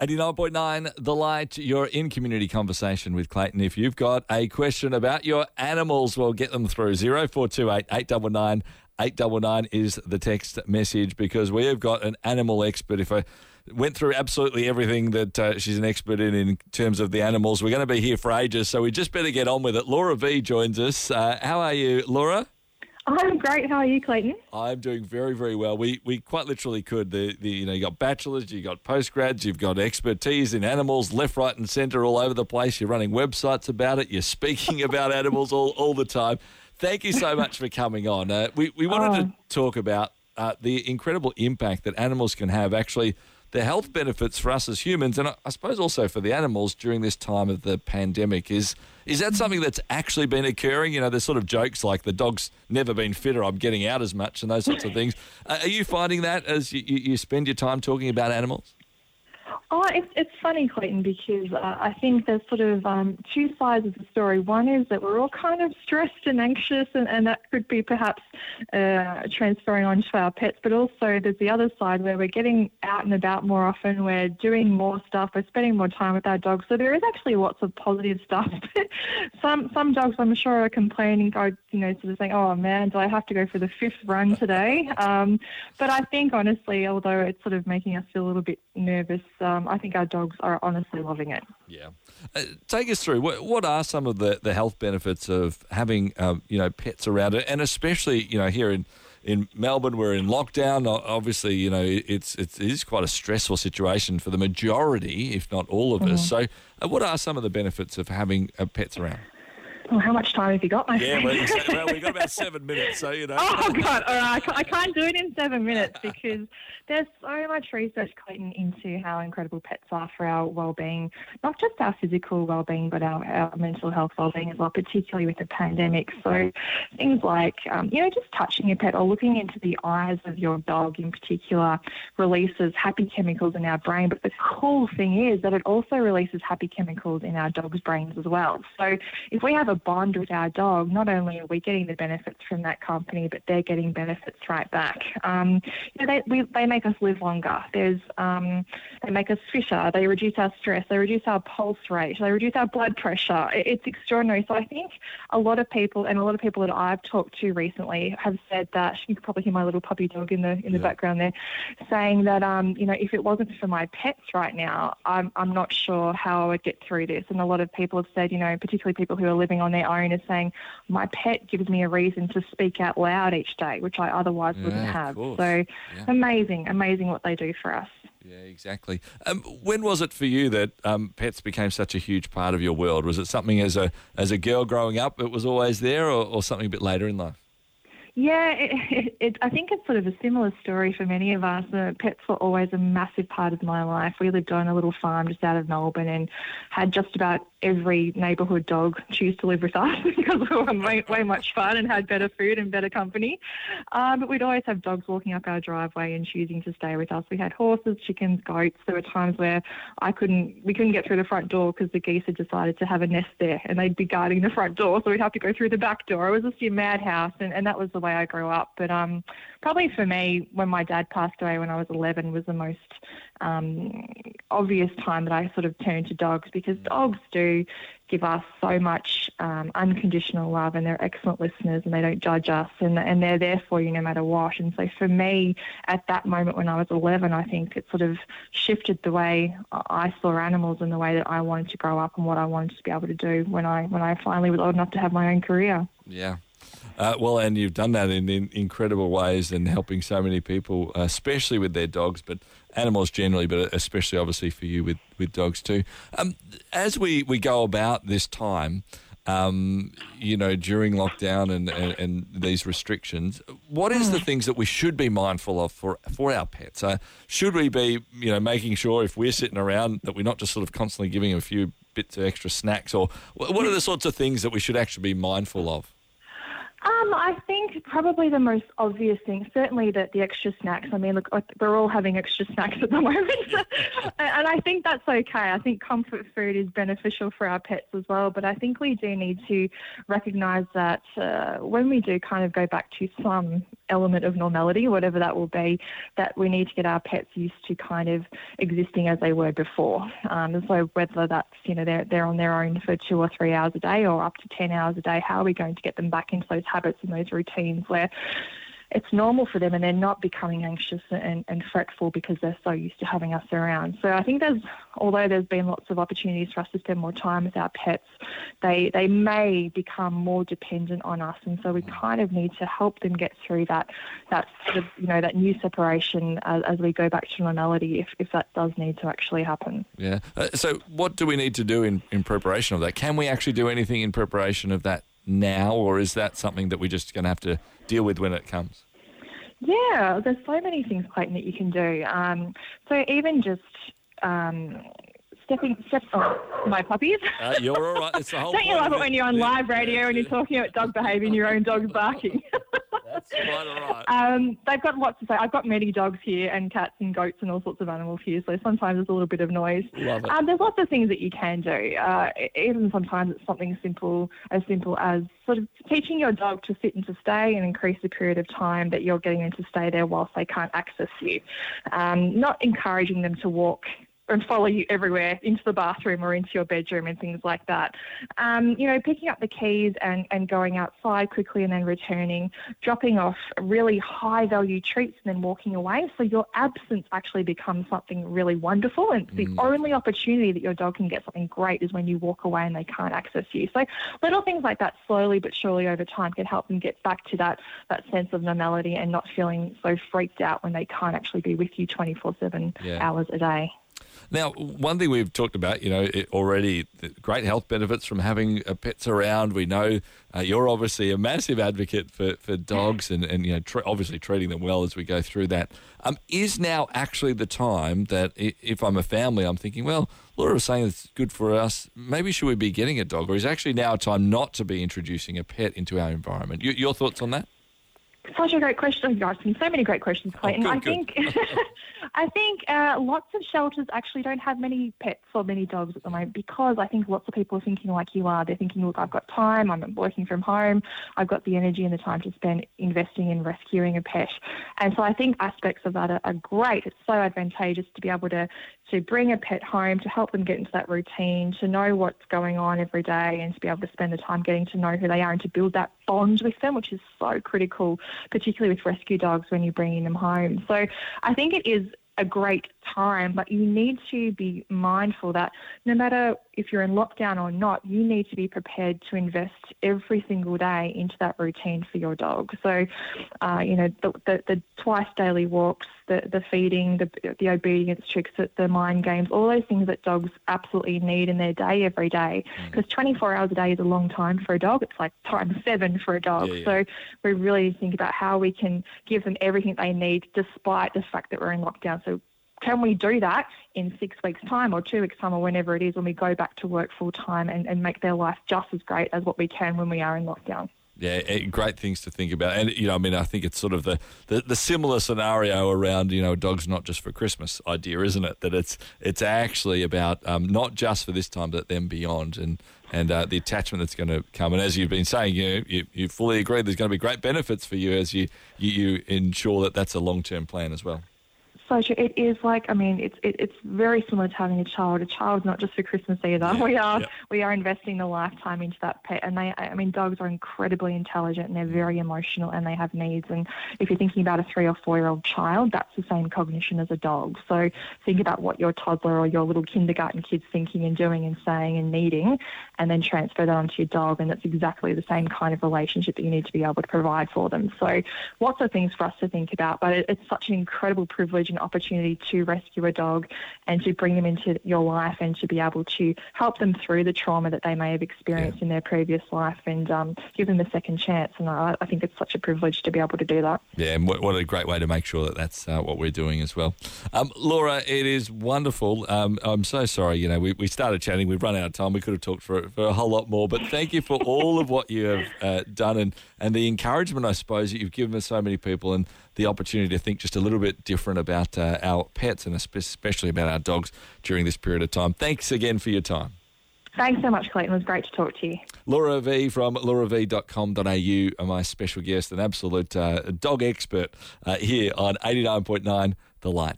89.9 The Light, you're in community conversation with Clayton. If you've got a question about your animals, well, get them through 0428 899 899 is the text message because we have got an animal expert. If I went through absolutely everything that uh, she's an expert in in terms of the animals, we're going to be here for ages, so we just better get on with it. Laura V joins us. Uh, how are you, Laura? I'm great. How are you, Clayton? I'm doing very, very well. We we quite literally could. The, the you know you got bachelors, you got postgrads, you've got expertise in animals, left, right, and centre, all over the place. You're running websites about it. You're speaking about animals all, all the time. Thank you so much for coming on. Uh, we we wanted to talk about uh, the incredible impact that animals can have actually the health benefits for us as humans, and I suppose also for the animals during this time of the pandemic. Is is that something that's actually been occurring? You know, there's sort of jokes like the dog's never been fitter, I'm getting out as much, and those sorts of things. Uh, are you finding that as you, you spend your time talking about animals? Oh, it's, it's funny, Clayton, because uh, I think there's sort of um, two sides of the story. One is that we're all kind of stressed and anxious, and, and that could be perhaps uh, transferring onto our pets. But also, there's the other side where we're getting out and about more often, we're doing more stuff, we're spending more time with our dogs. So there is actually lots of positive stuff. some some dogs, I'm sure, are complaining, you know, sort of saying, "Oh man, do I have to go for the fifth run today?" Um, but I think honestly, although it's sort of making us feel a little bit nervous. Um, I think our dogs are honestly loving it. Yeah. Uh, take us through what, what are some of the, the health benefits of having um, you know pets around it, and especially you know here in in Melbourne we're in lockdown. Obviously, you know it's, it's it is quite a stressful situation for the majority, if not all of mm-hmm. us. So, uh, what are some of the benefits of having uh, pets around? Well, how much time have you got, my yeah, friend? Yeah, well, we've got about seven minutes, so you know. Oh God! All right, I can't do it in seven minutes because there's so much research, Clayton, into how incredible pets are for our well-being, not just our physical well-being, but our, our mental health well-being as well, particularly with the pandemic. So things like, um, you know, just touching your pet or looking into the eyes of your dog in particular releases happy chemicals in our brain. But the cool thing is that it also releases happy chemicals in our dog's brains as well. So if we have a bond with our dog, not only are we getting the benefits from that company, but they're getting benefits right back. Um, you know, they, we, they make us live longer. There's, um, they make us fitter. They reduce our stress. They reduce our pulse rate. They reduce our blood pressure. It's extraordinary. So I think a lot of people, and a lot of people that I've talked to recently, have said that you can probably hear my little puppy dog in the in the yeah. background there, saying that um, you know if it wasn't for my pets right now, I'm I'm not sure how I would get through this. And a lot of people have said, you know, particularly people who are living on their own, is saying my pet gives me a reason to speak out loud each day, which I otherwise yeah, wouldn't have. So yeah. amazing, amazing what they do for us. Yeah, exactly. Um, when was it for you that um, pets became such a huge part of your world? Was it something as a as a girl growing up it was always there, or, or something a bit later in life? Yeah, it, it, it, I think it's sort of a similar story for many of us. Uh, pets were always a massive part of my life. We lived on a little farm just out of Melbourne and had just about every neighbourhood dog choose to live with us because we were way, way, much fun and had better food and better company. Um, but we'd always have dogs walking up our driveway and choosing to stay with us. We had horses, chickens, goats. There were times where I couldn't, we couldn't get through the front door because the geese had decided to have a nest there and they'd be guarding the front door, so we'd have to go through the back door. It was just a madhouse, and, and that was the way I grew up. But um, probably for me, when my dad passed away when I was 11, was the most um, obvious time that I sort of turned to dogs because dogs do give us so much um, unconditional love and they're excellent listeners and they don't judge us and, and they're there for you no matter what. And so for me, at that moment when I was 11, I think it sort of shifted the way I saw animals and the way that I wanted to grow up and what I wanted to be able to do when I when I finally was old enough to have my own career. Yeah. Uh, well, and you've done that in, in, incredible ways and helping so many people, uh, especially with their dogs, but animals generally, but especially obviously for you with, with dogs too. Um, as we, we go about this time, um, you know, during lockdown and, and, and, these restrictions, what is the things that we should be mindful of for for our pets? Uh, should we be, you know, making sure if we're sitting around that we're not just sort of constantly giving a few bits of extra snacks, or what are the sorts of things that we should actually be mindful of? Um, I think probably the most obvious thing, certainly that the extra snacks. I mean, look, we're all having extra snacks at the moment, and I think that's okay. I think comfort food is beneficial for our pets as well, but I think we do need to recognise that uh, when we do kind of go back to some element of normality, whatever that will be, that we need to get our pets used to kind of existing as they were before. Um, so whether that's you know they're they're on their own for two or three hours a day or up to ten hours a day, how are we going to get them back into those habits and those routines where it's normal for them and they're not becoming anxious and, and fretful because they're so used to having us around. So I think there's, although there's been lots of opportunities for us to spend more time with our pets, they, they may become more dependent on us. And so we kind of need to help them get through that, that sort of, you know, that new separation as, as we go back to normality if, if that does need to actually happen. Yeah. Uh, so what do we need to do in, in preparation of that? Can we actually do anything in preparation of that now, or is that something that we're just going to have to deal with when it comes? Yeah, there's so many things, Clayton, that you can do. Um, so even just um, stepping, step, oh, my puppies. Uh, you're all right. It's the whole. Don't you love it when you're on live radio and you're talking about dog behaviour and your own dog's barking? That's quite all right. Um, they've got lots to say. I've got many dogs here and cats and goats and all sorts of animals here, so sometimes there's a little bit of noise. Love it. Um, there's lots of things that you can do. Uh, even sometimes it's something simple, as simple as sort of teaching your dog to sit and to stay and increase the period of time that you're getting them to stay there whilst they can't access you. Um, not encouraging them to walk and follow you everywhere into the bathroom or into your bedroom and things like that. Um, you know, picking up the keys and, and going outside quickly and then returning, dropping off really high value treats and then walking away. So your absence actually becomes something really wonderful. And the only opportunity that your dog can get something great is when you walk away and they can't access you. So little things like that slowly but surely over time can help them get back to that, that sense of normality and not feeling so freaked out when they can't actually be with you 24 7 hours a day. Now, one thing we've talked about, you know, already great health benefits from having uh, pets around. We know uh, you're obviously a massive advocate for, for dogs and, and you know, tr- obviously treating them well as we go through that. Um, is now actually the time that if I'm a family, I'm thinking, well, Laura was saying it's good for us. Maybe should we be getting a dog, or is actually now a time not to be introducing a pet into our environment? Y- your thoughts on that? Such a great question. You're asking so many great questions, Clayton. Oh, good, I think, I think uh, lots of shelters actually don't have many pets or many dogs at the moment because I think lots of people are thinking like you are. They're thinking, look, I've got time. I'm working from home. I've got the energy and the time to spend investing in rescuing a pet. And so I think aspects of that are, are great. It's so advantageous to be able to to bring a pet home, to help them get into that routine, to know what's going on every day, and to be able to spend the time getting to know who they are and to build that bond with them, which is so critical, particularly with rescue dogs when you're bringing them home. So I think it is a great time, but you need to be mindful that no matter if you're in lockdown or not, you need to be prepared to invest every single day into that routine for your dog. So, uh, you know, the, the, the twice daily walks, the, the feeding, the, the obedience tricks, the, the mind games, all those things that dogs absolutely need in their day every day. Mm. Because 24 hours a day is a long time for a dog. It's like time seven for a dog. Yeah, yeah. So we really think about how we can give them everything they need despite the fact that we're in lockdown. So can we do that in six weeks' time or two weeks' time or whenever it is when we go back to work full time and, and make their life just as great as what we can when we are in lockdown? Yeah, eh, great things to think about. And, you know, I mean, I think it's sort of the, the, the similar scenario around, you know, dogs not just for Christmas idea, isn't it? That it's it's actually about um, not just for this time, but then beyond and and uh, the attachment that's going to come. And as you've been saying, you, you, you fully agree there's going to be great benefits for you as you, you, you ensure that that's a long term plan as well. So true. It is like I mean, it's it, it's very similar to having a child. A child's not just for Christmas either. Yeah, we are yeah. we are investing the lifetime into that pet, and they I mean, dogs are incredibly intelligent and they're mm. very emotional and they have needs. And if you're thinking about a three or four year old child, that's the same cognition as a dog. So think about what your toddler or your little kindergarten kid's thinking and doing and saying and needing, and then transfer that onto your dog, and that's exactly the same kind of relationship that you need to be able to provide for them. So lots of things for us to think about, but it, it's such an incredible privilege and opportunity to rescue a dog and to bring them into your life and to be able to help them through the trauma that they may have experienced in their previous life and um, give them a second chance. And I, I think it's such a privilege to be able to do that. Yeah, and what, what a great way to make sure that that's uh, what we're doing as well. Um, Laura, it is wonderful. Um, I'm so sorry. You know, we, we started chatting, we've run out of time. We could have talked for, for a whole lot more, but thank you for all of what you have uh, done and, and the encouragement, I suppose, that you've given us so many people and the opportunity to think just a little bit different about about uh, our pets and especially about our dogs during this period of time. Thanks again for your time. Thanks so much, Clayton. It was great to talk to you. Laura V from laurav.com.au, my special guest, an absolute uh, dog expert uh, here on 89.9 The Light.